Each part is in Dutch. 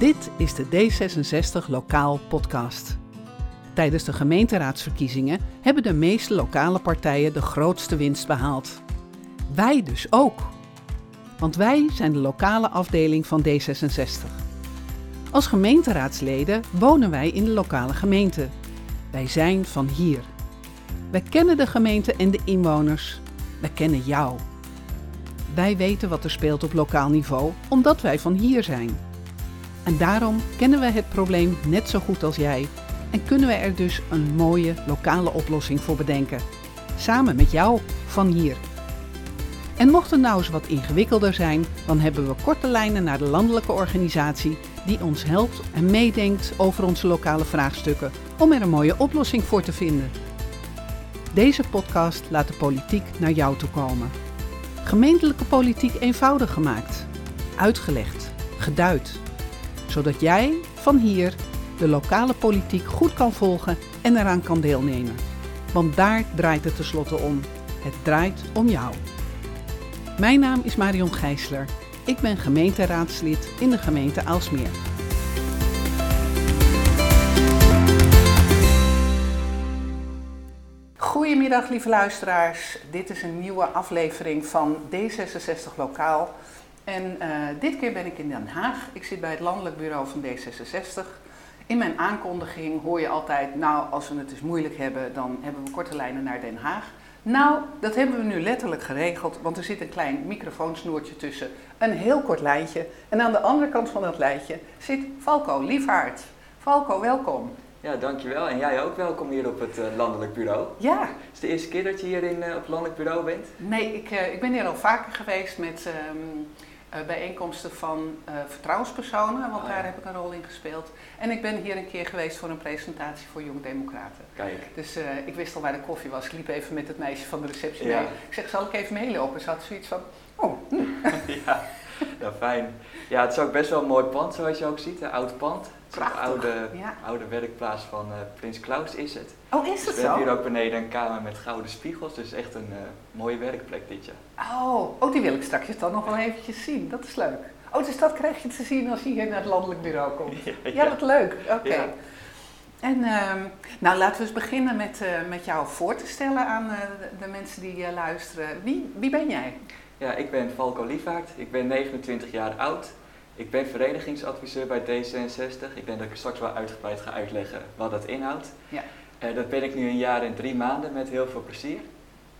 Dit is de D66 Lokaal Podcast. Tijdens de gemeenteraadsverkiezingen hebben de meeste lokale partijen de grootste winst behaald. Wij dus ook. Want wij zijn de lokale afdeling van D66. Als gemeenteraadsleden wonen wij in de lokale gemeente. Wij zijn van hier. Wij kennen de gemeente en de inwoners. Wij kennen jou. Wij weten wat er speelt op lokaal niveau, omdat wij van hier zijn. En daarom kennen we het probleem net zo goed als jij en kunnen we er dus een mooie lokale oplossing voor bedenken. Samen met jou van hier. En mocht het nou eens wat ingewikkelder zijn, dan hebben we korte lijnen naar de landelijke organisatie die ons helpt en meedenkt over onze lokale vraagstukken om er een mooie oplossing voor te vinden. Deze podcast laat de politiek naar jou toe komen. Gemeentelijke politiek eenvoudig gemaakt, uitgelegd, geduid, zodat jij van hier de lokale politiek goed kan volgen en eraan kan deelnemen. Want daar draait het tenslotte om. Het draait om jou. Mijn naam is Marion Gijsler. Ik ben gemeenteraadslid in de gemeente Aalsmeer. Goedemiddag lieve luisteraars. Dit is een nieuwe aflevering van D66 Lokaal. En uh, dit keer ben ik in Den Haag. Ik zit bij het landelijk bureau van D66. In mijn aankondiging hoor je altijd, nou als we het eens moeilijk hebben, dan hebben we korte lijnen naar Den Haag. Nou, dat hebben we nu letterlijk geregeld, want er zit een klein microfoonsnoertje tussen, een heel kort lijntje. En aan de andere kant van dat lijntje zit Falco Liefhaard. Falco, welkom. Ja, dankjewel. En jij ook welkom hier op het uh, landelijk bureau. Ja. Is het de eerste keer dat je hier in, uh, op het landelijk bureau bent? Nee, ik, uh, ik ben hier al vaker geweest met um, bijeenkomsten van vertrouwenspersonen, want oh, daar ja. heb ik een rol in gespeeld. En ik ben hier een keer geweest voor een presentatie voor Jong Democraten. Kijk. Dus ik wist al waar de koffie was. Ik liep even met het meisje van de receptie Ja. mee. Ik zeg, zal ik even meelopen? Ze had zoiets van, oh, hm. ja, nou fijn. Ja, het is ook best wel een mooi pand zoals je ook ziet, een oud pand. Prachtig, De oude, ja. oude werkplaats van uh, Prins Klaus is het. Oh, is Dus het we hebben zo? hier ook beneden een kamer met gouden spiegels, dus echt een uh, mooie werkplek dit jaar. Oh, oh, die wil ik straks dan nog wel eventjes zien. Dat is leuk. Oh, dus dat krijg je te zien als je hier naar het landelijk bureau komt. Ja, Ja, wat leuk. Oké. Ja. En ehm, nou, laten we eens beginnen met, eh, met jou voor te stellen aan eh, de, mensen die eh, luisteren. Wie, wie ben jij? Ja, ik ben Falco Liefhaard, ik ben 29 jaar oud. Ik ben verenigingsadviseur bij D66. Ik denk dat ik straks wel uitgebreid ga uitleggen wat dat inhoudt. Ja. Eh, dat ben ik nu een jaar en drie maanden met heel veel plezier.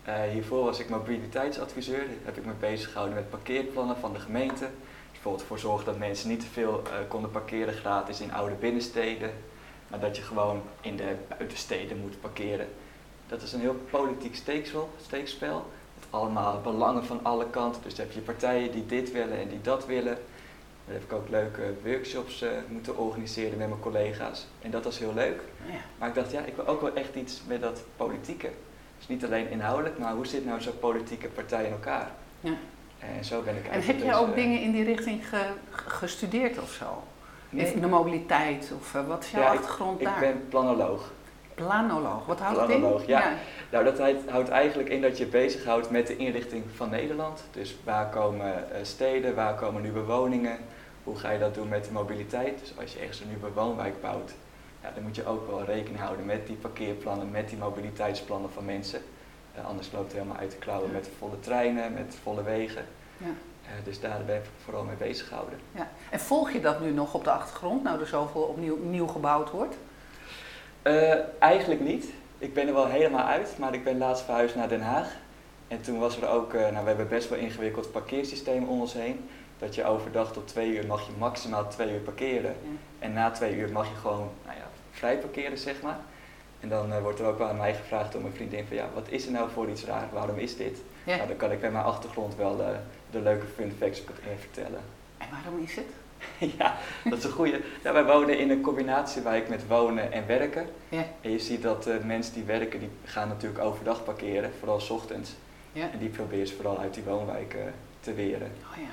Eh, hiervoor was ik mobiliteitsadviseur. Daar heb ik me bezig gehouden met parkeerplannen van de gemeente. Bijvoorbeeld voor zorgen dat mensen niet te veel eh, konden parkeren gratis in oude binnensteden. Maar dat je gewoon in de buitensteden moet parkeren. Dat is een heel politiek steekspel. Allemaal belangen van alle kanten. Dus dan heb je partijen die dit willen en die dat willen. Daar heb ik ook leuke workshops uh, moeten organiseren met mijn collega's. En dat was heel leuk. Ja. Maar ik dacht, ja, ik wil ook wel echt iets met dat politieke. Dus niet alleen inhoudelijk, maar hoe zit nou zo'n politieke partij in elkaar? Ja. En zo ben ik En heb je dus, ook eh, dingen in die richting ge- ge- gestudeerd of zo? nee, In de mobiliteit of eh, wat is jouw Ja, achtergrond ik daar? ben planoloog. Planoloog, wat houdt het Planoloog, in? ja. Nou, dat houdt- houdt eigenlijk in dat je bezighoudt met de inrichting van Nederland. Dus waar komen eh, steden, waar komen nieuwe woningen? Hoe ga je dat doen met de mobiliteit? Dus als je ergens een nieuwe woonwijk bouwt, ja, dan moet je ook wel rekening houden met die parkeerplannen, met die mobiliteitsplannen van mensen. Eh, anders loopt het helemaal uit de klauwen met volle treinen, met volle wegen. Ja. Eh, dus daar ben ik vooral mee bezig gehouden. Ja. En volg je dat nu nog op de achtergrond, nou er zoveel opnieuw nieuw gebouwd wordt? Eh, eigenlijk niet. Ik ben er wel helemaal uit, maar ik ben laatst verhuisd naar Den Haag. En toen was er ook, eh, nou we hebben best wel ingewikkeld parkeersysteem om ons heen. Dat je overdag tot twee uur mag je maximaal twee uur parkeren. Ja. En na twee uur mag je gewoon nou ja, vrij parkeren, zeg maar. En dan eh, wordt er ook wel aan mij gevraagd door mijn vriendin van ja, wat is er nou voor iets raar? Waarom is dit? Ja. Nou, dan kan ik bij mijn achtergrond wel de leuke fun facts vertellen. En waarom is het? ja, dat is een goede. Ja, wij wonen in een combinatiewijk met wonen en werken. Ja. En je ziet dat eh, mensen die werken, die gaan natuurlijk overdag parkeren, vooral 's ochtends. Ja. En die proberen ze vooral uit die woonwijk eh, te weren. Oh ja.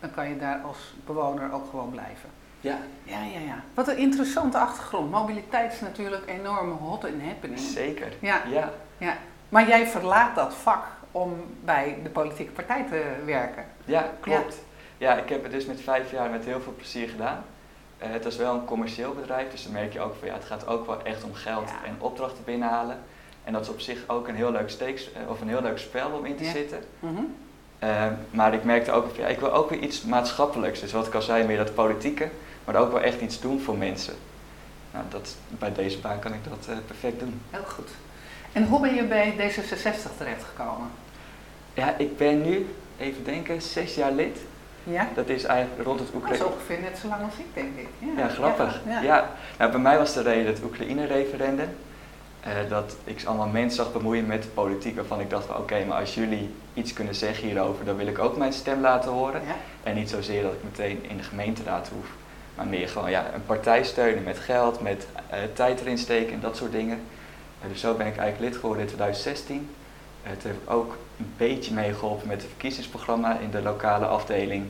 Dan kan je daar als bewoner ook gewoon blijven. Ja, Ja, ja, ja. Wat een interessante achtergrond. Mobiliteit is natuurlijk enorm hot and happening. zeker. Ja, Ja, ja. Maar jij verlaat dat vak om bij de politieke partij te werken. ja klopt. Ja. Ik heb het dus met vijf jaar met heel veel plezier gedaan. Eh, het is wel een commercieel bedrijf, dus dan merk je ook van ja, het gaat ook wel echt om geld Ja. en opdrachten binnenhalen. En dat is op zich ook een heel leuk steeks, eh, of een heel leuk spel om in te Ja. zitten. Mhm. Eh, maar ik merkte ook van ja, ik wil ook weer iets maatschappelijks. Dus wat ik al zei, meer dat politieke, maar ook wel echt iets doen voor mensen. Nou, dat, bij deze baan kan ik dat perfect doen. Heel goed. En hoe ben je bij D66 terechtgekomen? Ja, ik ben nu, even denken, zes jaar lid. Ja? Dat is eigenlijk rond het Dat is Oekraïne. ongeveer net zo lang als ik, denk ik. Ja, grappig. Ja, Ja, Nou, bij mij was de reden het Oekraïne-referendum. Eh, dat ik allemaal mensen zag bemoeien met de politiek waarvan ik dacht van oké, maar als jullie iets kunnen zeggen hierover, dan wil ik ook mijn stem laten horen. En niet zozeer dat ik meteen in de gemeenteraad hoef, maar meer gewoon ja, een partij steunen met geld, met eh, tijd erin steken en dat soort dingen. Eh, dus zo ben ik eigenlijk lid geworden in 2016. Het heeft ook een beetje meegeholpen met het verkiezingsprogramma in de lokale afdeling.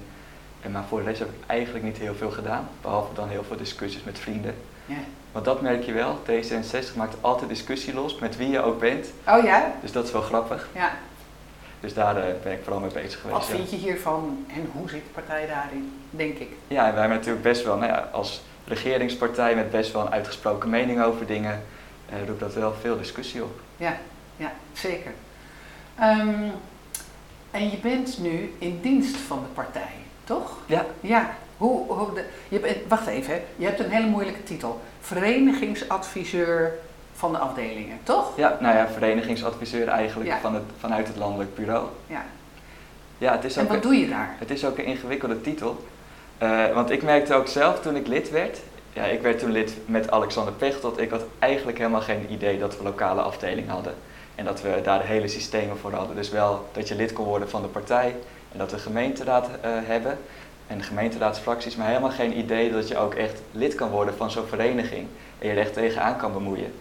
En maar voor de rest heb ik eigenlijk niet heel veel gedaan, behalve dan heel veel discussies met vrienden. Ja. Want dat merk je wel, D66 maakt altijd discussie los, met wie je ook bent. Oh ja? Dus dat is wel grappig. Ja. Dus daar eh, ben ik vooral mee bezig geweest. Wat vind je hiervan en hoe zit de partij daarin, denk ik? Ja, en wij hebben natuurlijk best wel, nou ja, als regeringspartij met best wel een uitgesproken mening over dingen, eh, roept dat wel veel discussie op. Ja, ja zeker. Ehm, en je bent nu in dienst van de partij, toch? Ja. Ja. Hoe, hoe de, je bent, wacht even, hè. je hebt een hele moeilijke titel. Verenigingsadviseur van de afdelingen, toch? Ja, nou ja, verenigingsadviseur eigenlijk Ja. van het, vanuit het landelijk bureau. Ja. Ja, het is En ook, wat een, doe je daar? het is ook een ingewikkelde titel. Eh, want ik merkte ook zelf toen ik lid werd, ja, ik werd toen lid met Alexander Pechtold, ik had eigenlijk helemaal geen idee dat we lokale afdeling hadden. En dat we daar de hele systemen voor hadden. Dus wel dat je lid kon worden van de partij en dat we gemeenteraad eh, hebben en gemeenteraadsfracties, maar helemaal geen idee dat je ook echt lid kan worden van zo'n vereniging en je er echt tegenaan kan bemoeien.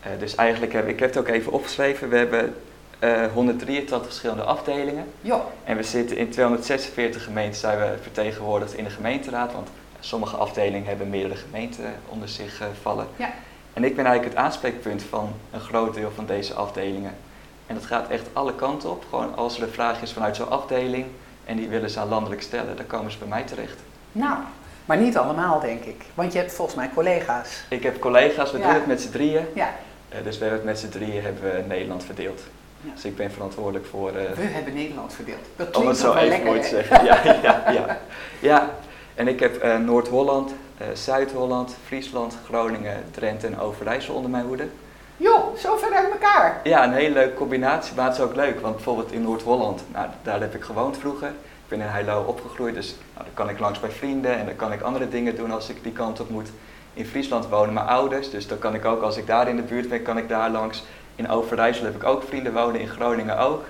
Eh, dus eigenlijk heb ik heb het ook even opgeschreven, we hebben eh 183 verschillende afdelingen. Jo, En we zitten in 246 gemeenten zijn we vertegenwoordigd in de gemeenteraad, want sommige afdelingen hebben meerdere gemeenten onder zich vallen. Ja. En ik ben eigenlijk het aanspreekpunt van een groot deel van deze afdelingen. En dat gaat echt alle kanten op. Gewoon als er een vraag is vanuit zo'n afdeling en die willen ze aan landelijk stellen, dan komen ze bij mij terecht. nou, maar niet allemaal, denk ik. Want je hebt volgens mij collega's. Ik heb collega's, we Ja. doen het met z'n drieën. Ja, Eh, dus we hebben het met z'n drieën hebben we Nederland verdeeld. Ja. Dus ik ben verantwoordelijk voor... eh, we hebben Nederland verdeeld. Dat Om het klinkt zo even lekker, mooi te zeggen. Ja, ja, ja. ja. En ik heb eh, Noord-Holland, Zuid-Holland, Friesland, Groningen, Drenthe en Overijssel onder mijn hoede. Joh, zo ver uit elkaar. Ja, een hele leuke combinatie, maar het is ook leuk. Want bijvoorbeeld in Noord-Holland, nou, daar heb ik gewoond vroeger. Ik ben in Heilo opgegroeid, dus nou, dan kan ik langs bij vrienden en dan kan ik andere dingen doen als ik die kant op moet. In Friesland wonen mijn ouders, dus dan kan ik ook als ik daar in de buurt ben, kan ik daar langs. In Overijssel heb ik ook vrienden wonen, in Groningen ook.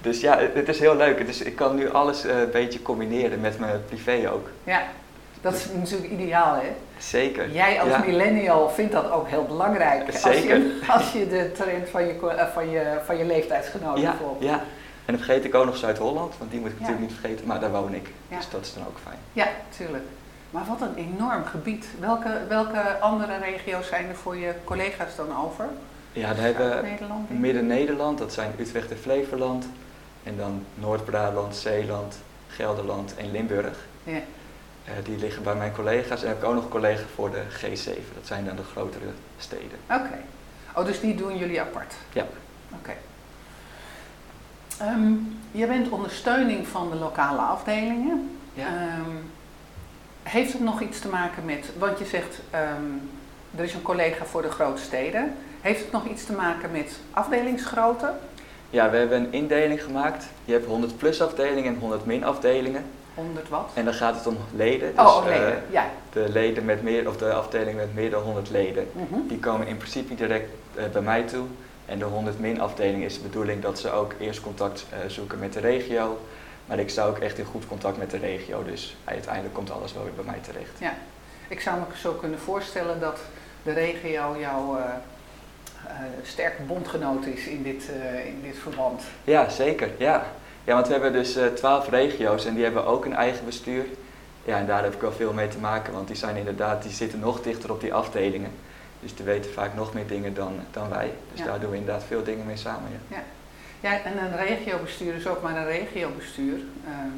Dus ja, het, het is heel leuk. Het is, ik kan nu alles eh, een beetje combineren met mijn privé ook. Ja, dat is natuurlijk ideaal, hè? Zeker. Jij als Ja. millennial vindt dat ook heel belangrijk. Als Zeker. je, als je de trend van je, eh, van je, van je leeftijdsgenoten Ja, volgt. ja. En dan vergeet ik ook nog Zuid-Holland, want die moet ik Ja. natuurlijk niet vergeten, maar daar woon ik. Dus dat is dan ook fijn. Ja, tuurlijk. Maar wat een enorm gebied. Welke, welke andere regio's zijn er voor je collega's dan over? Ja, dan hebben we Nederland. Midden-Nederland, dat zijn Utrecht en Flevoland. En dan Noord-Brabant, Zeeland, Gelderland en Limburg. Ja. Eh, die liggen bij mijn collega's. En heb ik ook nog collega voor de G7. Dat zijn dan de grotere steden. Oké. Oh, dus die doen jullie apart? Ja. Oké. Ehm, je bent ondersteuning van de lokale afdelingen. Ja. Ehm, heeft het nog iets te maken met, want je zegt ehm, er is een collega voor de grootsteden. Heeft het nog iets te maken met afdelingsgrootte? Ja, we hebben een indeling gemaakt. Je hebt 100 plus afdelingen en 100 min afdelingen. 100 wat? En dan gaat het om leden. Dus oh, eh, leden. ja. de leden met meer, of de afdelingen met meer dan 100 leden. Mhm. Die komen in principe direct eh, bij mij toe. En de 100 min afdeling is de bedoeling dat ze ook eerst contact eh, zoeken met de regio. Maar ik sta ook echt in goed contact met de regio. Dus uiteindelijk komt alles wel weer bij mij terecht. Ik zou me zo kunnen voorstellen dat de regio jouw eh, sterke bondgenoot is in dit, in dit verband. Ja, zeker. Ja, ja want we hebben dus eh 12 regio's en die hebben ook een eigen bestuur. Ja, en daar heb ik wel veel mee te maken. Want die zijn inderdaad, die zitten nog dichter op die afdelingen. Dus die weten vaak nog meer dingen dan, dan wij. Dus Ja. daar doen we inderdaad veel dingen mee samen. Ja. Ja, en een regiobestuur is ook maar een regiobestuur. Ehm,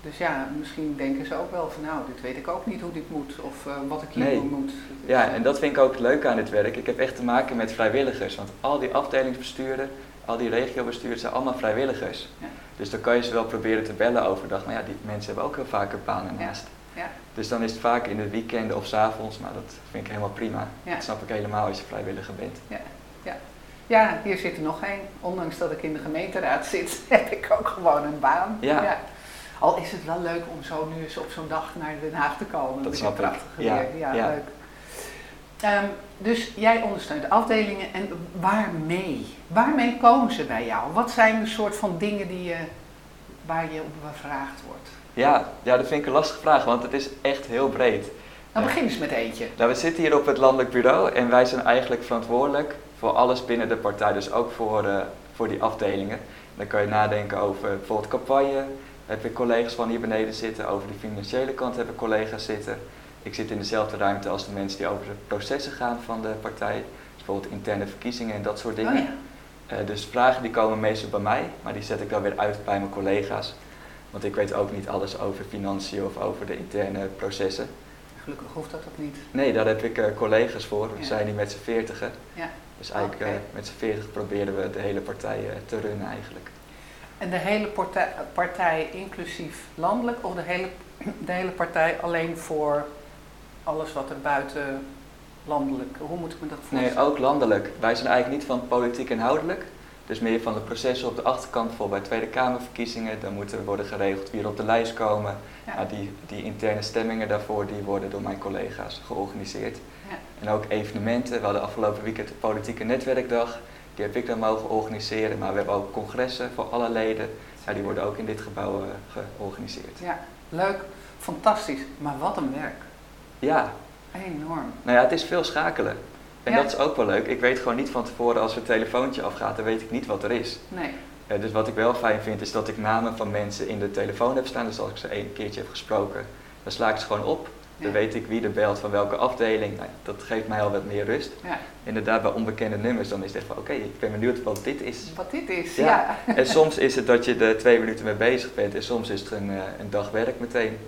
Dus ja, misschien denken ze ook wel van nou, dit weet ik ook niet hoe dit moet of wat ik hier Nee. moet. Ja, en dat vind ik ook het leuke aan dit werk. Ik heb echt te maken met vrijwilligers, want al die afdelingsbesturen, al die regiobesturen zijn allemaal vrijwilligers. Ja. Dus dan kan je ze wel proberen te bellen overdag, maar ja, die mensen hebben ook heel vaak een baan ernaast. Ja. Dus dan is het vaak in de weekenden of 's avonds, maar dat vind ik helemaal prima. Ja. Dat snap ik helemaal als je vrijwilliger bent. Ja, hier zit er nog één. Ondanks dat ik in de gemeenteraad zit, heb ik ook gewoon een baan. Ja. Al is het wel leuk om zo nu eens op zo'n dag naar Den Haag te komen. Dat is een Ja, weer. Ja, ja. leuk. Ehm, dus jij ondersteunt de afdelingen en waarmee? Waarmee komen ze bij jou? Wat zijn de soort van dingen die je, waar je op gevraagd wordt? Ja, ja, dat vind ik een lastige vraag, want het is echt heel breed. Dan Ja. begin eens met eentje. Nou, we zitten hier op het landelijk bureau en wij zijn eigenlijk verantwoordelijk voor alles binnen de partij, dus ook voor, eh, voor die afdelingen. Dan kan je nadenken over bijvoorbeeld campagne, heb ik collega's van hier beneden zitten, over de financiële kant heb ik collega's zitten. Ik zit in dezelfde ruimte als de mensen die over de processen gaan van de partij, dus bijvoorbeeld interne verkiezingen en dat soort dingen. Oh ja. Eh, dus vragen die komen meestal bij mij, maar die zet ik dan weer uit bij mijn collega's. Want ik weet ook niet alles over financiën of over de interne processen. Gelukkig hoeft dat ook niet. Nee, daar heb ik eh, collega's voor. We Ja. zijn hier met z'n veertigen. Ja. Dus eigenlijk eh, met z'n veertig proberen we de hele partij te runnen eigenlijk. En de hele partij, partij inclusief landelijk of de hele, de hele partij alleen voor alles wat er buiten landelijk, hoe moet ik me dat voorstellen? Nee, ook landelijk. Wij zijn eigenlijk niet van politiek inhoudelijk. Dus meer van de processen op de achterkant, bijvoorbeeld bij Tweede Kamerverkiezingen. Dan moeten worden geregeld wie er op de lijst komen. Ja. Nou, die, die interne stemmingen daarvoor die worden door mijn collega's georganiseerd. Ja. En ook evenementen. We hadden afgelopen weekend de politieke netwerkdag. Die heb ik dan mogen organiseren. Maar we hebben ook congressen voor alle leden. Ja, die worden ook in dit gebouw eh, georganiseerd. Ja, leuk, fantastisch, maar wat een werk. Ja, Enorm. nou ja, het is veel schakelen. En Ja. dat is ook wel leuk. Ik weet gewoon niet van tevoren als er een telefoontje afgaat, dan weet ik niet wat er is. Nee, dus wat ik wel fijn vind is dat ik namen van mensen in de telefoon heb staan. Dus als ik ze een keertje heb gesproken, dan sla ik ze gewoon op. Dan weet ik wie er belt van welke afdeling. Nou, dat geeft mij al wat meer rust. ja. Inderdaad, bij onbekende nummers, dan is het echt van oké, ik ben benieuwd wat dit is. wat dit is, Ja. ja. En soms is het dat je er twee minuten mee bezig bent en soms is het een, eh, een dag werk meteen.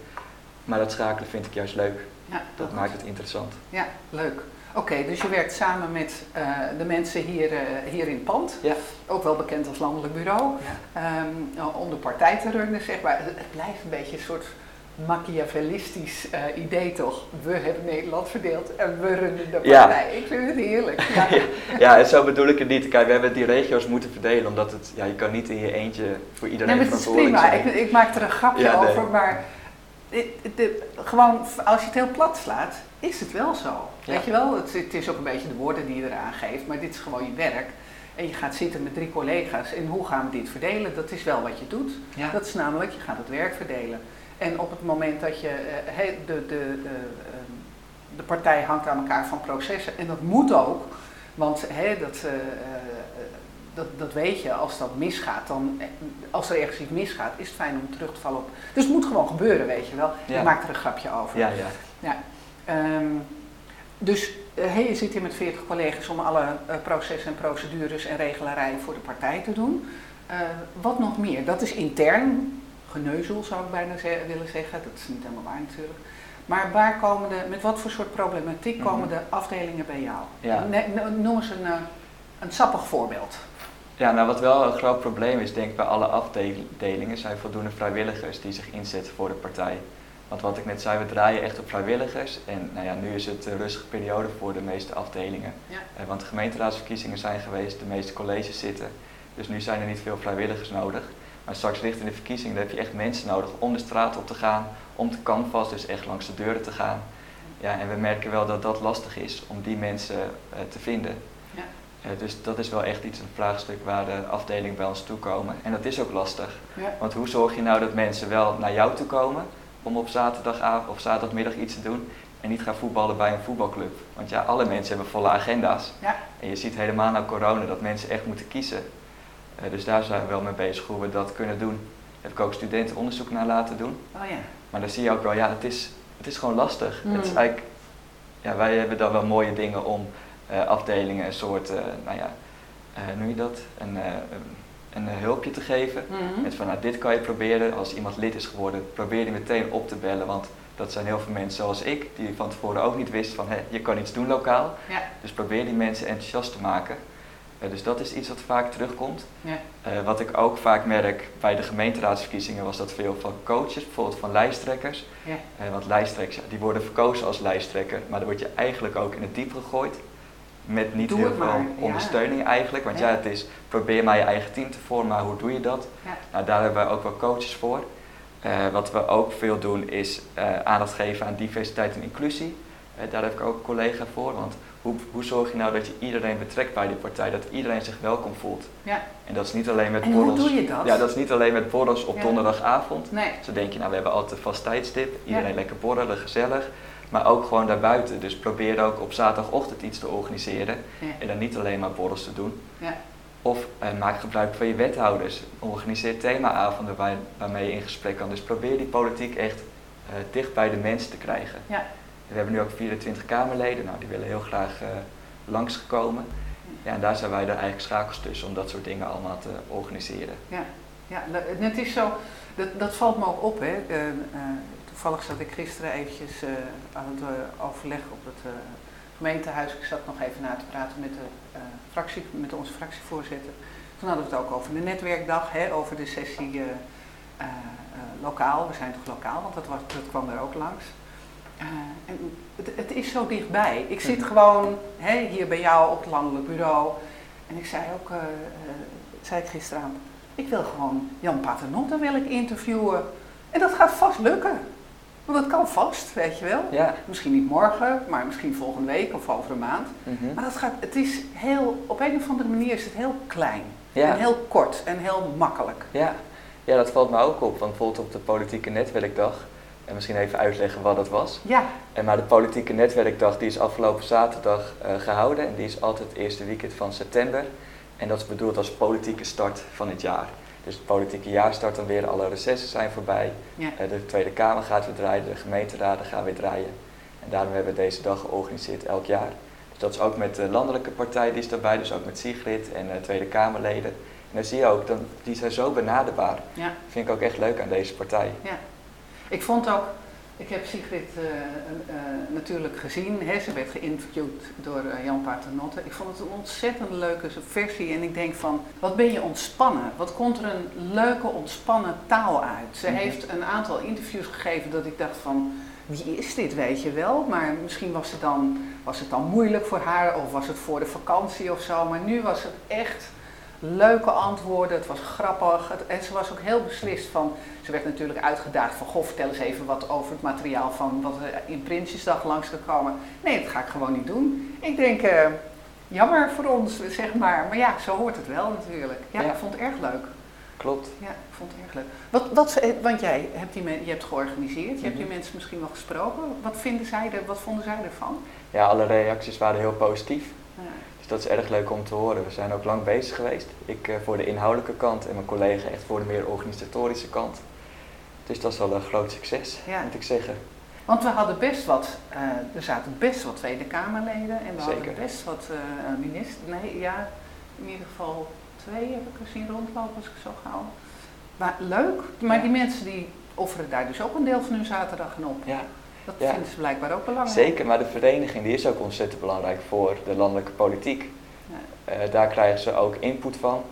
Maar dat schakelen vind ik juist leuk. Ja, Dat maakt het interessant. Ja, leuk. Oké, dus je werkt samen met eh, de mensen hier, eh, hier in het pand, Ja. ook wel bekend als landelijk bureau, ehm, om de partij te runnen, zeg maar. Het, blijft een beetje een soort machiavellistisch eh, idee toch? We hebben Nederland verdeeld en we runnen de Ja. partij. Ik vind het heerlijk. Ja. Ja, en zo bedoel ik het niet. Kijk, we hebben die regio's moeten verdelen, omdat het, ja, je kan niet in je eentje voor iedereen Nee, maar het is prima. zijn. Ik, ik maak er een grapje Ja, nee. over, maar gewoon als je het heel plat slaat, is het wel zo. Ja. Weet je wel, het, het is ook een beetje de woorden die je eraan geeft, maar dit is gewoon je werk. En je gaat zitten met drie collega's en hoe gaan we dit verdelen? Dat is wel wat je doet. Ja. Dat is namelijk, je gaat het werk verdelen. En op het moment dat je, eh, he- de, de, eh, ehm, de partij hangt aan elkaar van processen, en dat moet ook, want hè, dat, eh, eh, dat, dat weet je, als dat misgaat, dan, als er ergens iets misgaat, is het fijn om terug te vallen op. Dus het moet gewoon gebeuren, weet je wel. Ja. Ik maak er een grapje over. Ja, ja. Ehm, dus eh, hey, je zit hier met 40 collega's om alle eh, processen en procedures en regelarijen voor de partij te doen. Eh, wat nog meer? Dat is intern geneuzel, zou ik bijna ze- willen zeggen. Dat is niet helemaal waar natuurlijk. Maar waar komen de, met wat voor soort problematiek komen Mhm. de afdelingen bij jou? Ja. Ne- noem eens een, een sappig voorbeeld. Ja, nou wat wel een groot probleem is, denk ik bij alle afdelingen, zijn voldoende vrijwilligers die zich inzetten voor de partij. Want wat ik net zei, we draaien echt op vrijwilligers. En nou ja, nu is het een rustige periode voor de meeste afdelingen. Ja. Eh, want de gemeenteraadsverkiezingen zijn geweest, de meeste colleges zitten. Dus nu zijn er niet veel vrijwilligers nodig. Maar straks richting de verkiezingen heb je echt mensen nodig om de straat op te gaan, om te canvas, dus echt langs de deuren te gaan. Ja, en we merken wel dat dat lastig is om die mensen eh, te vinden. Dus dat is wel echt iets, een vraagstuk waar de afdelingen bij ons toe komen. En dat is ook lastig. Ja. Want hoe zorg je nou dat mensen wel naar jou toe komen om op zaterdagavond of zaterdagmiddag iets te doen en niet gaan voetballen bij een voetbalclub? Want ja, alle mensen hebben volle agenda's. Ja. En je ziet helemaal na corona dat mensen echt moeten kiezen. Eh, dus daar zijn we wel mee bezig hoe we dat kunnen doen. Daar heb ik ook studenten onderzoek naar laten doen. Oh ja. Maar dan zie je ook wel, ja, het is, het is gewoon lastig. Het is Mm. eigenlijk, ja, wij hebben dan wel mooie dingen om afdelingen een soort, eh, nou ja, eh, noem je dat? Een, eh, een een hulpje te geven. Mhm. Met van, nou, dit kan je proberen. Als iemand lid is geworden, probeer die meteen op te bellen. Want dat zijn heel veel mensen zoals ik, die van tevoren ook niet wisten van, hé, je kan iets doen lokaal. Ja. Dus probeer die mensen enthousiast te maken. Eh, dus dat is iets wat vaak terugkomt. Ja. Eh, wat ik ook vaak merk bij de gemeenteraadsverkiezingen was dat veel van coaches, bijvoorbeeld van lijsttrekkers. Ja. Eh, want lijsttrekkers, die worden verkozen als lijsttrekker, maar dan word je eigenlijk ook in het diep gegooid. Met niet Doe heel veel ja. ondersteuning eigenlijk. Want ja. Ja. het is probeer maar je eigen team te vormen, maar hoe doe je dat? Ja. Nou, daar hebben we ook wel coaches voor. Eh, wat we ook veel doen is eh, aandacht geven aan diversiteit en inclusie. Eh, daar heb ik ook een collega voor. Want hoe, hoe zorg je nou dat je iedereen betrekt bij die partij, dat iedereen zich welkom voelt? Ja. En dat is niet alleen met En hoe borrels. doe je dat? Ja, dat is niet alleen met borrels op Ja. donderdagavond. Nee. Zo denk je, nou we hebben altijd een vast tijdstip, iedereen Ja. lekker borrelen, gezellig. Maar ook gewoon daarbuiten. Dus probeer ook op zaterdagochtend iets te organiseren. En dan niet alleen maar borrels te doen. Ja. Of eh, maak gebruik van je wethouders. Organiseer themaavonden waar, waarmee je in gesprek kan. Dus probeer die politiek echt eh, dicht bij de mensen te krijgen. Ja. We hebben nu ook 24 Kamerleden. Nou, die willen heel graag eh langsgekomen. Ja, en daar zijn wij de eigenlijk schakels tussen om dat soort dingen allemaal te organiseren. Ja, ja en het is zo, dat, dat valt me ook op. Hè. Eh, eh, toevallig zat ik gisteren eventjes eh, aan het overleg op het eh, gemeentehuis. Ik zat nog even na te praten met, de, fractie, met onze fractievoorzitter. Toen hadden we het ook over de netwerkdag, hè, over de sessie lokaal. We zijn toch lokaal, want dat, was, dat kwam er ook langs. Eh, en het, het is zo dichtbij. Ik zit Mhm. gewoon hè, hier bij jou op het landelijk bureau. En ik zei ook, eh, eh, zei ik gisteravond, ik wil gewoon Jan Paternotte wil ik interviewen. En dat gaat vast lukken. Want dat kan vast, weet je wel. Ja. Misschien niet morgen, maar misschien volgende week of over een maand. Mhm. Maar dat gaat, het is heel, op een of andere manier is het heel klein. Ja. En heel kort en heel makkelijk. Ja. ja, dat valt me ook op. Want bijvoorbeeld op de politieke netwerkdag, en misschien even uitleggen wat dat was. Ja, En maar de politieke netwerkdag die is afgelopen zaterdag eh, gehouden en die is altijd het eerste weekend van september. En dat is bedoeld als politieke start van het jaar. Dus het politieke jaar start dan weer, alle recessen zijn voorbij. ja, Eh, de Tweede Kamer gaat weer draaien, de gemeenteraden gaan weer draaien. En daarom hebben we deze dag georganiseerd elk jaar. Dus dat is ook met de landelijke partij die is daarbij, dus ook met Sigrid en eh, Tweede Kamerleden. En dan zie je ook, dan, die zijn zo benaderbaar. ja. Dat vind ik ook echt leuk aan deze partij. Ik vond ook, ik heb Sigrid eh, eh, natuurlijk gezien. Hè, ze werd geïnterviewd door eh, Jan Paternotte. Ik vond het een ontzettend leuke versie. En ik denk van, wat ben je ontspannen? Wat komt er een leuke, ontspannen taal uit? Ze Mhm. heeft een aantal interviews gegeven dat ik dacht van, wie is dit, weet je wel? Maar misschien was het, dan, was het dan moeilijk voor haar of was het voor de vakantie of zo. Maar nu was het echt leuke antwoorden, het was grappig. Het- en ze was ook heel beslist van, ze werd natuurlijk uitgedaagd van, goh, vertel eens even wat over het materiaal van wat er in Prinsjesdag langs gekomen. Nee, dat ga ik gewoon niet doen. Ik denk, eh, jammer voor ons, zeg maar. Maar ja, zo hoort het wel natuurlijk. Ja, Ja. ik vond het erg leuk. Klopt. Ja, ik vond het erg leuk. Wat, wat, eh, want jij hebt die, men- je hebt georganiseerd, je hebt die Mhm. mensen misschien wel gesproken. Wat, vinden zij er, wat vonden zij ervan? Ja, alle reacties waren heel positief. Dat is erg leuk om te horen. We zijn ook lang bezig geweest. Ik eh, voor de inhoudelijke kant en mijn collega echt voor de meer organisatorische kant. Dus dat is wel een groot succes, Ja. moet ik zeggen. Want we hadden best wat, eh, er zaten best wat Tweede Kamerleden en we Zeker. hadden best wat eh ministers. Nee, ja, in ieder geval twee heb ik gezien rondlopen als ik zo gauw. Maar leuk, maar Ja. die mensen die offeren daar dus ook een deel van hun zaterdag op. Ja, Dat Ja. vinden ze blijkbaar ook belangrijk. zeker. Maar de vereniging die is ook ontzettend belangrijk voor de landelijke politiek. Ja. Eh, daar krijgen ze ook input van.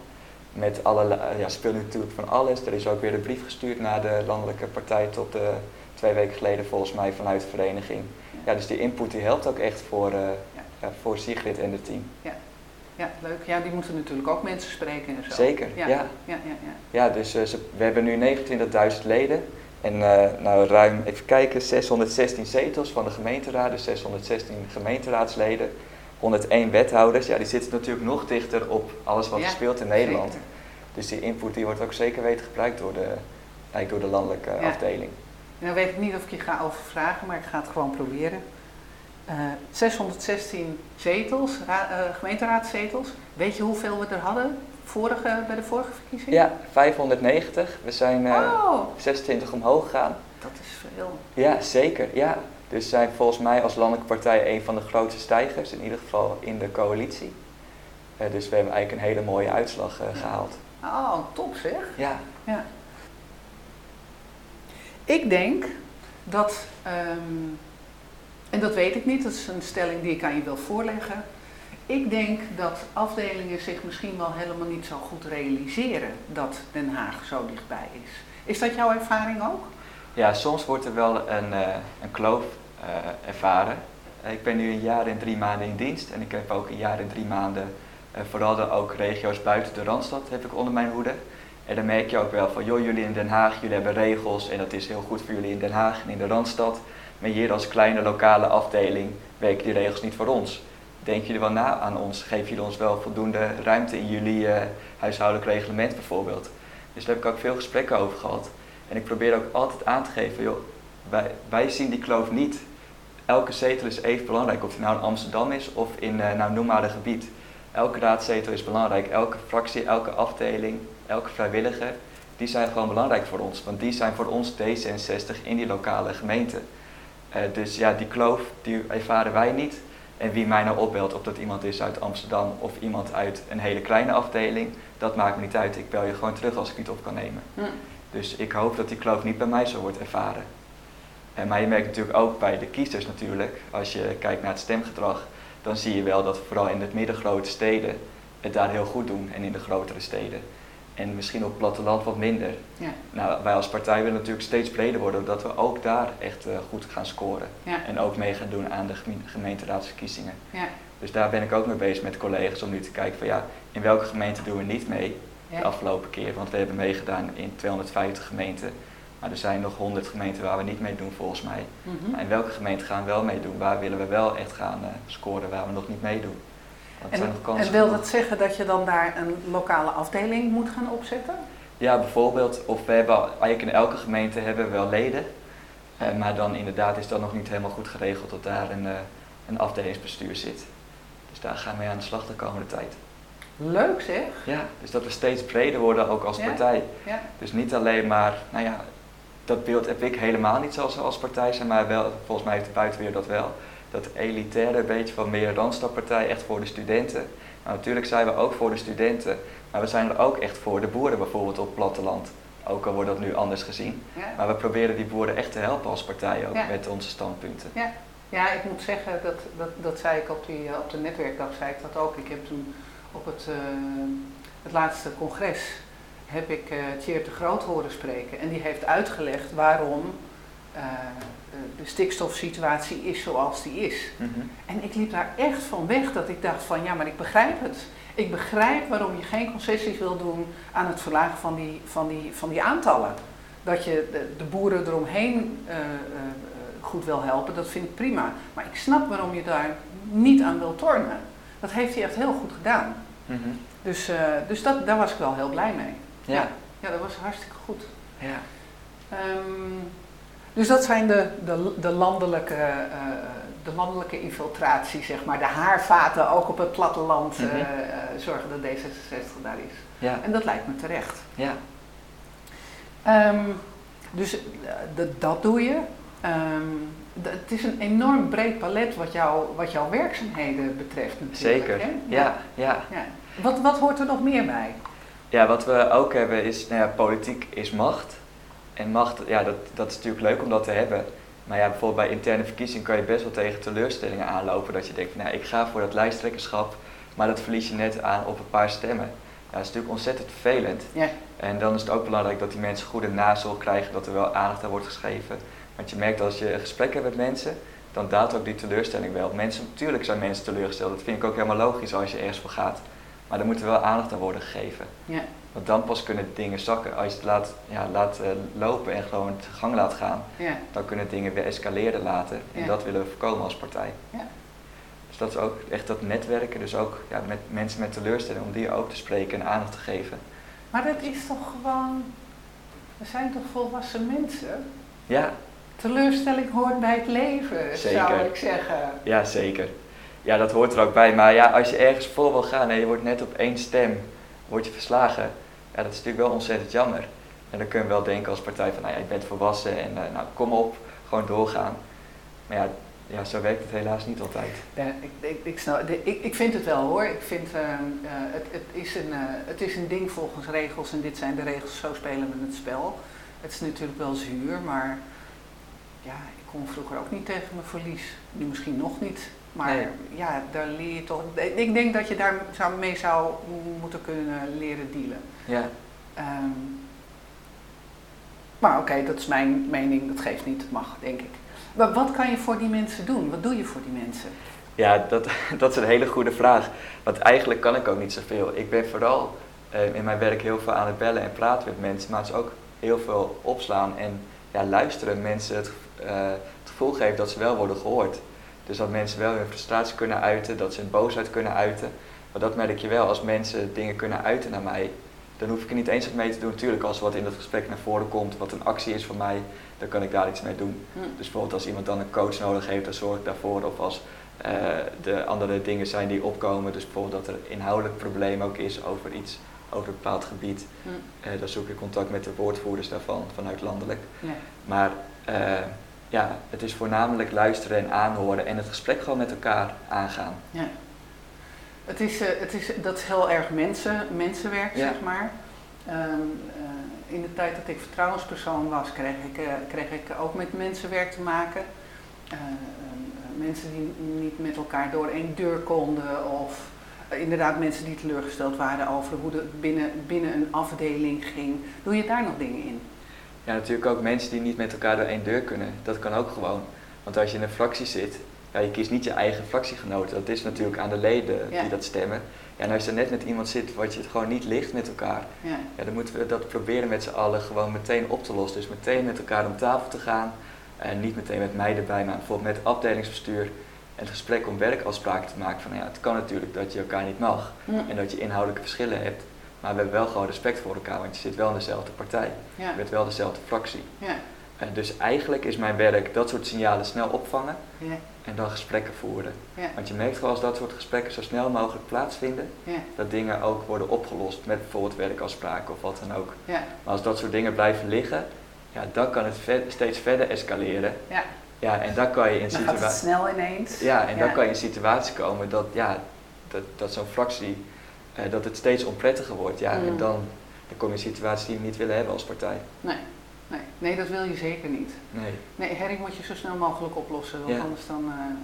Met alle, ja, speelt natuurlijk van alles. Er is ook weer een brief gestuurd naar de landelijke partij tot eh, twee weken geleden volgens mij vanuit de vereniging. Ja, dus die input die helpt ook echt voor, eh, ja, voor Sigrid en het team. Ja, leuk. Ja, die moeten natuurlijk ook mensen spreken en zo. Zeker, Ja, ja. ja, ja. ja. Ja, dus eh, ze- we hebben nu 29.000 leden en eh, nou, ruim, even kijken, 616 zetels van de gemeenteraad, dus 616 gemeenteraadsleden, 101 wethouders. Ja, die zitten natuurlijk nog dichter op alles wat Ja, er speelt in Nederland. Zeker. Dus die input die wordt ook zeker weten gebruikt door de, eigenlijk door de landelijke Ja. afdeling. Nou weet ik niet of ik je ga overvragen, maar ik ga het gewoon proberen. Eh, 616 zetels, ra- eh, gemeenteraadzetels. Weet je hoeveel we er hadden vorige, bij de vorige verkiezing? Ja, 590. We zijn eh, Oh, 26 omhoog gegaan. dat is veel. Ja, zeker. Ja. Dus zijn volgens mij als landelijke partij een van de grootste stijgers, in ieder geval in de coalitie. Eh, dus we hebben eigenlijk een hele mooie uitslag eh, gehaald. Oh, top zeg. Ja. ja. Ik denk dat, ehm, en dat weet ik niet, dat is een stelling die ik aan je wil voorleggen. Ik denk dat afdelingen zich misschien wel helemaal niet zo goed realiseren dat Den Haag zo dichtbij is. Is dat jouw ervaring ook? Ja, soms wordt er wel een, uh, een kloof uh, ervaren. ik ben nu een jaar en drie maanden in dienst en ik heb ook een jaar en drie maanden, vooral ook regio's buiten de Randstad, heb ik onder mijn hoede. En dan merk je ook wel van, joh, jullie in Den Haag, jullie hebben regels en dat is heel goed voor jullie in Den Haag en in de Randstad. Maar hier als kleine lokale afdeling werken die regels niet voor ons. Denken jullie wel na aan ons? Geven jullie ons wel voldoende ruimte in jullie uh, huishoudelijk reglement bijvoorbeeld? Dus daar heb ik ook veel gesprekken over gehad. En ik probeer ook altijd aan te geven, joh, wij, zien die kloof niet. Elke zetel is even belangrijk, of het nou in Amsterdam is of in, uh, nou noem maar een gebied. Elke raadzetel is belangrijk, elke fractie, elke afdeling, elke vrijwilliger, die zijn gewoon belangrijk voor ons. Want die zijn voor ons D66 in die lokale gemeente. Uh, dus ja, die kloof, die ervaren wij niet. En wie mij nou opbelt, of dat iemand is uit Amsterdam of iemand uit een hele kleine afdeling, dat maakt me niet uit. Ik bel je gewoon terug als ik niet op kan nemen. Hm. Dus ik hoop dat die kloof niet bij mij zo wordt ervaren. En, maar je merkt natuurlijk ook bij de kiezers natuurlijk, als je kijkt naar het stemgedrag, dan zie je wel dat vooral in de middengrote steden het daar heel goed doen en in de grotere steden. En misschien op het platteland wat minder. Ja. Nou, wij als partij willen natuurlijk steeds breder worden, zodat we ook daar echt uh, goed gaan scoren. Ja. En ook mee gaan doen aan de gemeenteraadsverkiezingen. Ja. Dus daar ben ik ook mee bezig met collega's om nu te kijken van ja, in welke gemeente doen we niet mee de afgelopen keer. Want we hebben meegedaan in 250 gemeenten. Maar er zijn nog 100 gemeenten waar we niet mee doen volgens mij. Mhm. Maar in welke gemeente gaan we wel meedoen? Waar willen we wel echt gaan uh, scoren waar we nog niet meedoen? Dat zijn En, en wil dat zeggen dat je dan daar een lokale afdeling moet gaan opzetten? Ja, bijvoorbeeld, of we hebben eigenlijk in elke gemeente hebben we wel leden. Eh, maar dan inderdaad is dat nog niet helemaal goed geregeld dat daar een, eh, een afdelingsbestuur zit. Dus daar gaan we mee aan de slag de komende tijd. Leuk zeg. Ja, dus dat we steeds breder worden ook als Ja. partij. Ja. Dus niet alleen maar, nou ja, dat beeld heb ik helemaal niet zoals we als partij zijn, maar wel, volgens mij heeft de buitenwereld dat wel. Dat elitaire beetje van meer Randstadpartij, echt voor de studenten. Maar natuurlijk zijn we ook voor de studenten, maar we zijn er ook echt voor de boeren bijvoorbeeld op het platteland. Ook al wordt dat nu anders gezien. Ja. Maar we proberen die boeren echt te helpen als partij ook Ja. met onze standpunten. Ja. ja, ik moet zeggen, dat, dat, dat zei ik op, die, eh, op de netwerkdag, zei ik dat ook. Ik heb toen op het, eh, het laatste congres, heb ik Tjeerd de Groot horen spreken. En die heeft uitgelegd waarom eh, de, de stikstofsituatie is zoals die is. Mhm. En ik liep daar echt van weg dat ik dacht van ja, maar ik begrijp het. Ik begrijp waarom je geen concessies wil doen aan het verlagen van die, van die, van die aantallen. Dat je de, de boeren eromheen eh, eh, eh, goed wil helpen, dat vind ik prima. Maar ik snap waarom je daar niet aan wil tornen. Dat heeft hij echt heel goed gedaan. Mhm. Dus, eh, dus dat, daar was ik wel heel blij mee. Ja. Ja, dat was hartstikke goed. ja. Ehm, dus dat zijn de, de, de, landelijke, eh, de landelijke infiltratie, zeg maar. De haarvaten, ook op het platteland, Mhm. eh, eh, zorgen dat D66 daar is. Ja. En dat lijkt me terecht. Ja. Ehm, dus dat doe je. Ehm, het is een enorm breed palet wat, jou, wat jouw werkzaamheden betreft natuurlijk. Zeker. hè? Ja, ja. ja. Wat, wat hoort er nog meer bij? Ja, wat we ook hebben is, nou ja, politiek is macht. En macht, ja, dat, dat is natuurlijk leuk om dat te hebben. Maar ja, bijvoorbeeld bij interne verkiezingen kan je best wel tegen teleurstellingen aanlopen. Dat je denkt, nou, ik ga voor dat lijsttrekkerschap, maar dat verlies je net aan op een paar stemmen. Ja, dat is natuurlijk ontzettend vervelend. Ja. En dan is het ook belangrijk dat die mensen goede nazorg krijgen, dat er wel aandacht aan wordt geschreven. Want je merkt als je een gesprek hebt met mensen, dan daalt ook die teleurstelling wel. Mensen, natuurlijk zijn mensen teleurgesteld, dat vind ik ook helemaal logisch als je ergens voor gaat. Maar er moet er wel aandacht aan worden gegeven. Ja. Want dan pas kunnen dingen zakken. Als je het laat, ja, laat eh, lopen en gewoon het gang laat gaan, Ja. dan kunnen dingen weer escaleren later. En Ja. dat willen we voorkomen als partij. Ja. Dus dat is ook echt dat netwerken, dus ook ja, met mensen met teleurstelling, om die ook te spreken en aandacht te geven. Maar dat is toch gewoon. We zijn toch volwassen mensen? Ja, Teleurstelling hoort bij het leven, zou ik zeggen. ja zeker. Ja, dat hoort er ook bij. Maar ja, als je ergens voor wil gaan en je wordt net op één stem wordt je verslagen, ja, dat is natuurlijk wel ontzettend jammer. En dan kun je wel denken als partij van, nou ja, je bent volwassen en eh, nou kom op, gewoon doorgaan. Maar ja, ja, zo werkt het helaas niet altijd. Ik, ik, ik, snap, ik, ik vind het wel hoor. Ik vind, uh, het, het, is een, het is een ding volgens regels en dit zijn de regels, zo spelen we het spel. Het is natuurlijk wel zuur, maar ja, ik kon vroeger ook niet tegen mijn verlies. Nu misschien nog niet, maar nee. ja, daar leer je toch. Ik denk dat je daar zou, mee zou moeten kunnen leren dealen. Ja. Um, maar oké, okay, dat is mijn mening, dat geeft niet, het mag, denk ik. Maar wat kan je voor die mensen doen? Wat doe je voor die mensen? Ja, dat, dat is een hele goede vraag. Want eigenlijk kan ik ook niet zoveel. Ik ben vooral uh, in mijn werk heel veel aan het bellen en praten met mensen, maar het is ook heel veel opslaan en ja, luisteren. Mensen het, uh, het gevoel geven dat ze wel worden gehoord. Dus dat mensen wel hun frustratie kunnen uiten, dat ze hun boosheid kunnen uiten. Maar dat merk je wel, als mensen dingen kunnen uiten naar mij, dan hoef ik er niet eens wat mee te doen. Natuurlijk, als wat in dat gesprek naar voren komt, wat een actie is voor mij, dan kan ik daar iets mee doen. Hm. Dus bijvoorbeeld als iemand dan een coach nodig heeft, dan zorg ik daarvoor. Of als uh, de andere dingen zijn die opkomen, dus bijvoorbeeld dat er inhoudelijk probleem ook is over iets, over een bepaald gebied, hm. uh, dan zoek ik contact met de woordvoerders daarvan, vanuit landelijk. Ja. Maar uh, ja, het is voornamelijk luisteren en aanhoren en het gesprek gewoon met elkaar aangaan. Ja. Het is, uh, het is, dat is heel erg mensen, mensenwerk, Ja. zeg maar. Ehm, uh, in de tijd dat ik vertrouwenspersoon was, kreeg ik, uh, kreeg ik ook met mensenwerk te maken. Mensen die niet met elkaar door één deur konden of inderdaad mensen die teleurgesteld waren over hoe het binnen, binnen een afdeling ging. Doe je daar nog dingen in? Ja, natuurlijk ook mensen die niet met elkaar door één deur kunnen. Dat kan ook gewoon. Want als je in een fractie zit, ja, je kiest niet je eigen fractiegenoten. Dat is natuurlijk aan de leden Ja. die dat stemmen. Ja, en als je er net met iemand zit wat je het gewoon niet ligt met elkaar, Ja. ja, dan moeten we dat proberen met z'n allen gewoon meteen op te lossen. Dus meteen met elkaar om tafel te gaan. En niet meteen met mij erbij, maar bijvoorbeeld met afdelingsbestuur en het gesprek om werkafspraken te maken. Van ja, het kan natuurlijk dat je elkaar niet mag en dat je inhoudelijke verschillen hebt. Maar we hebben wel gewoon respect voor elkaar, want je zit wel in dezelfde partij. Ja. Je bent wel dezelfde fractie. Ja. En dus eigenlijk is mijn werk dat soort signalen snel opvangen Ja. en dan gesprekken voeren. Want je merkt gewoon als dat soort gesprekken zo snel mogelijk plaatsvinden, dat dingen ook worden opgelost met bijvoorbeeld werkafspraken of wat dan ook. Ja. Maar als dat soort dingen blijven liggen, ja, dan kan het ver- steeds verder escaleren. Ja. Ja, en dan kan je in Dan gaat het situatie. snel ineens. Ja, en dan kan je in een situatie komen dat, ja, dat, dat zo'n fractie, eh, dat het steeds onprettiger wordt. Ja, en dan, dan kom je in een situatie die we niet willen hebben als partij. Nee. Nee. nee, dat wil je zeker niet. Nee. Nee, herring moet je zo snel mogelijk oplossen, want Ja. anders dan... eh,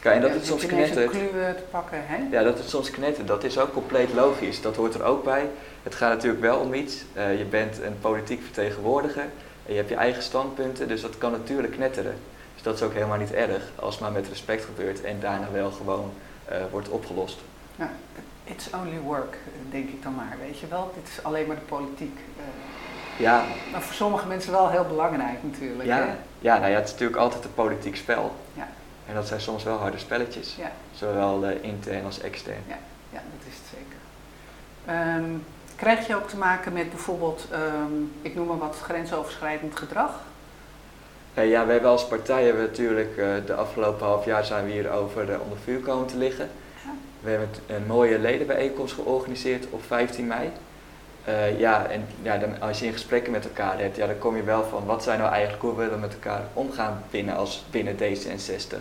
Kijk, en dat ja, het soms knettert. te pakken, hè? Ja, dat het soms knettert, dat is ook compleet logisch. Dat hoort er ook bij. Het gaat natuurlijk wel om iets. Eh, je bent een politiek vertegenwoordiger en je hebt je eigen standpunten, dus dat kan natuurlijk knetteren. Dus dat is ook helemaal niet erg, als maar met respect gebeurt en daarna wel gewoon wordt opgelost. Ja, it's only work, denk ik dan maar, weet je wel. Dit is alleen maar de politiek. eh. Ja, maar voor sommige mensen wel heel belangrijk natuurlijk. ja, Hè? ja, nou ja, het is natuurlijk altijd een politiek spel. Ja. En dat zijn soms wel harde spelletjes, Ja. zowel eh, intern als extern. ja, dat is het zeker. Ehm, krijg je ook te maken met bijvoorbeeld, ehm, ik noem maar wat, grensoverschrijdend gedrag? Eh, ja, we hebben als partij hebben we natuurlijk de afgelopen half jaar zijn we hier over eh, onder vuur komen te liggen. We hebben een mooie ledenbijeenkomst georganiseerd op 15 mei. Eh, ja, en ja, dan, als je in gesprekken met elkaar hebt, ja, dan kom je wel van wat zijn nou eigenlijk, hoe willen we met elkaar omgaan binnen, als, binnen D66.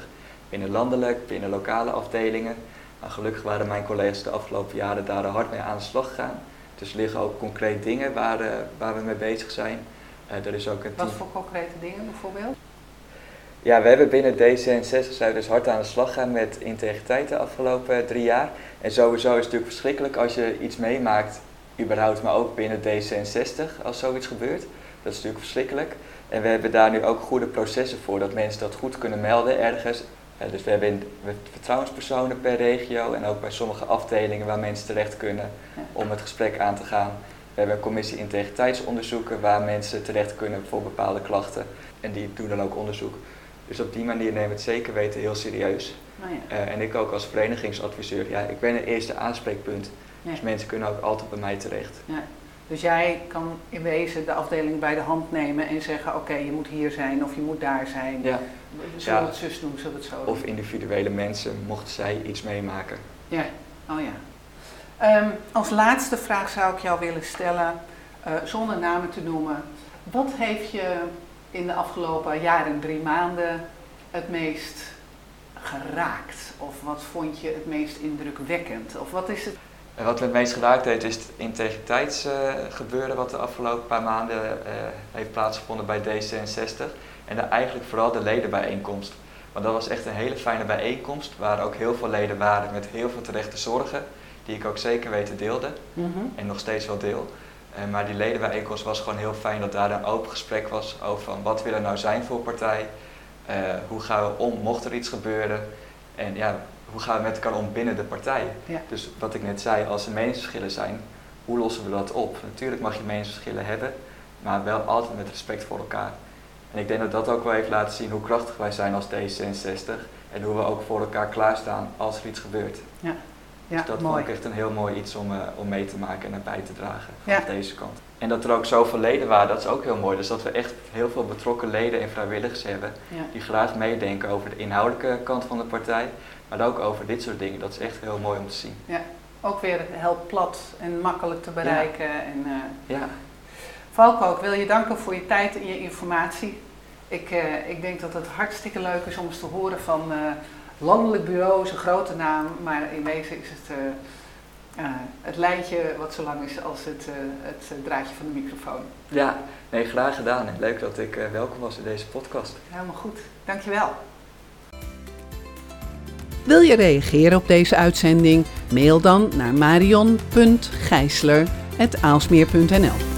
Binnen landelijk, binnen lokale afdelingen. Maar gelukkig waren mijn collega's de afgelopen jaren daar hard mee aan de slag gegaan. Dus er liggen ook concreet dingen waar, eh, waar we mee bezig zijn. Eh, er is ook een Wat voor concrete dingen bijvoorbeeld? Ja, we hebben binnen D66 zijn we dus hard aan de slag gegaan met integriteit de afgelopen drie jaar. En sowieso is het natuurlijk verschrikkelijk als je iets meemaakt, überhaupt, maar ook binnen D66 als zoiets gebeurt. Dat is natuurlijk verschrikkelijk. En we hebben daar nu ook goede processen voor, dat mensen dat goed kunnen melden ergens. Eh, dus we hebben vertrouwenspersonen per regio en ook bij sommige afdelingen waar mensen terecht kunnen om het gesprek aan te gaan. We hebben een commissie integriteitsonderzoeken waar mensen terecht kunnen voor bepaalde klachten. En die doen dan ook onderzoek. Dus op die manier nemen we het zeker weten heel serieus. Nou ja. Eh, en ik ook als verenigingsadviseur, ja, ik ben een eerste aanspreekpunt. Ja. Dus mensen kunnen ook altijd bij mij terecht. Ja. Dus jij kan in wezen de afdeling bij de hand nemen en zeggen: Oké, je moet hier zijn of je moet daar zijn. Ja. Zullen we het zus doen, zullen we het zo doen? Of individuele mensen, mochten zij iets meemaken. Ja, oh ja. Ehm, als laatste vraag zou ik jou willen stellen, eh, zonder namen te noemen. Wat heeft je in de afgelopen jaren, drie maanden, het meest geraakt? Of wat vond je het meest indrukwekkend? Of wat is het? Wat me het meest geraakt heeft is het integriteitsgebeuren wat de afgelopen paar maanden uh, heeft plaatsgevonden bij D66. En dan eigenlijk vooral de ledenbijeenkomst. Want dat was echt een hele fijne bijeenkomst waar ook heel veel leden waren met heel veel terechte zorgen. Die ik ook zeker weten deelde Mhm. en nog steeds wel deel. Eh, maar die ledenbijeenkomst was gewoon heel fijn dat daar een open gesprek was over van wat wil er nou zijn voor partij. Eh, hoe gaan we om mocht er iets gebeuren. En ja, hoe gaan we met elkaar om binnen de partij. Ja. Dus wat ik net zei, als er meningsverschillen zijn, hoe lossen we dat op? Natuurlijk mag je meningsverschillen hebben, maar wel altijd met respect voor elkaar. En ik denk dat dat ook wel heeft laten zien hoe krachtig wij zijn als D66 en hoe we ook voor elkaar klaarstaan als er iets gebeurt. Ja, dus dat mooi. vond ik echt een heel mooi iets om, eh, om mee te maken en erbij te dragen Ja. van deze kant. En dat er ook zoveel leden waren, dat is ook heel mooi. Dus dat we echt heel veel betrokken leden en vrijwilligers hebben Ja. die graag meedenken over de inhoudelijke kant van de partij, maar ook over dit soort dingen. Dat is echt heel mooi om te zien. Ook weer heel plat en makkelijk te bereiken. En, eh, Ja, Valko, ik wil je danken voor je tijd en je informatie. Ik, eh, ik denk dat het hartstikke leuk is om eens te horen van landelijk bureau is een grote naam, maar in wezen is het eh, eh, het lijntje wat zo lang is als het, eh, het draadje van de microfoon. ja. nee, graag gedaan. En leuk dat ik eh, welkom was in deze podcast. Helemaal goed, dankjewel. Wil je reageren op deze uitzending? Mail dan naar marion.gijsler.aalsmeer.nl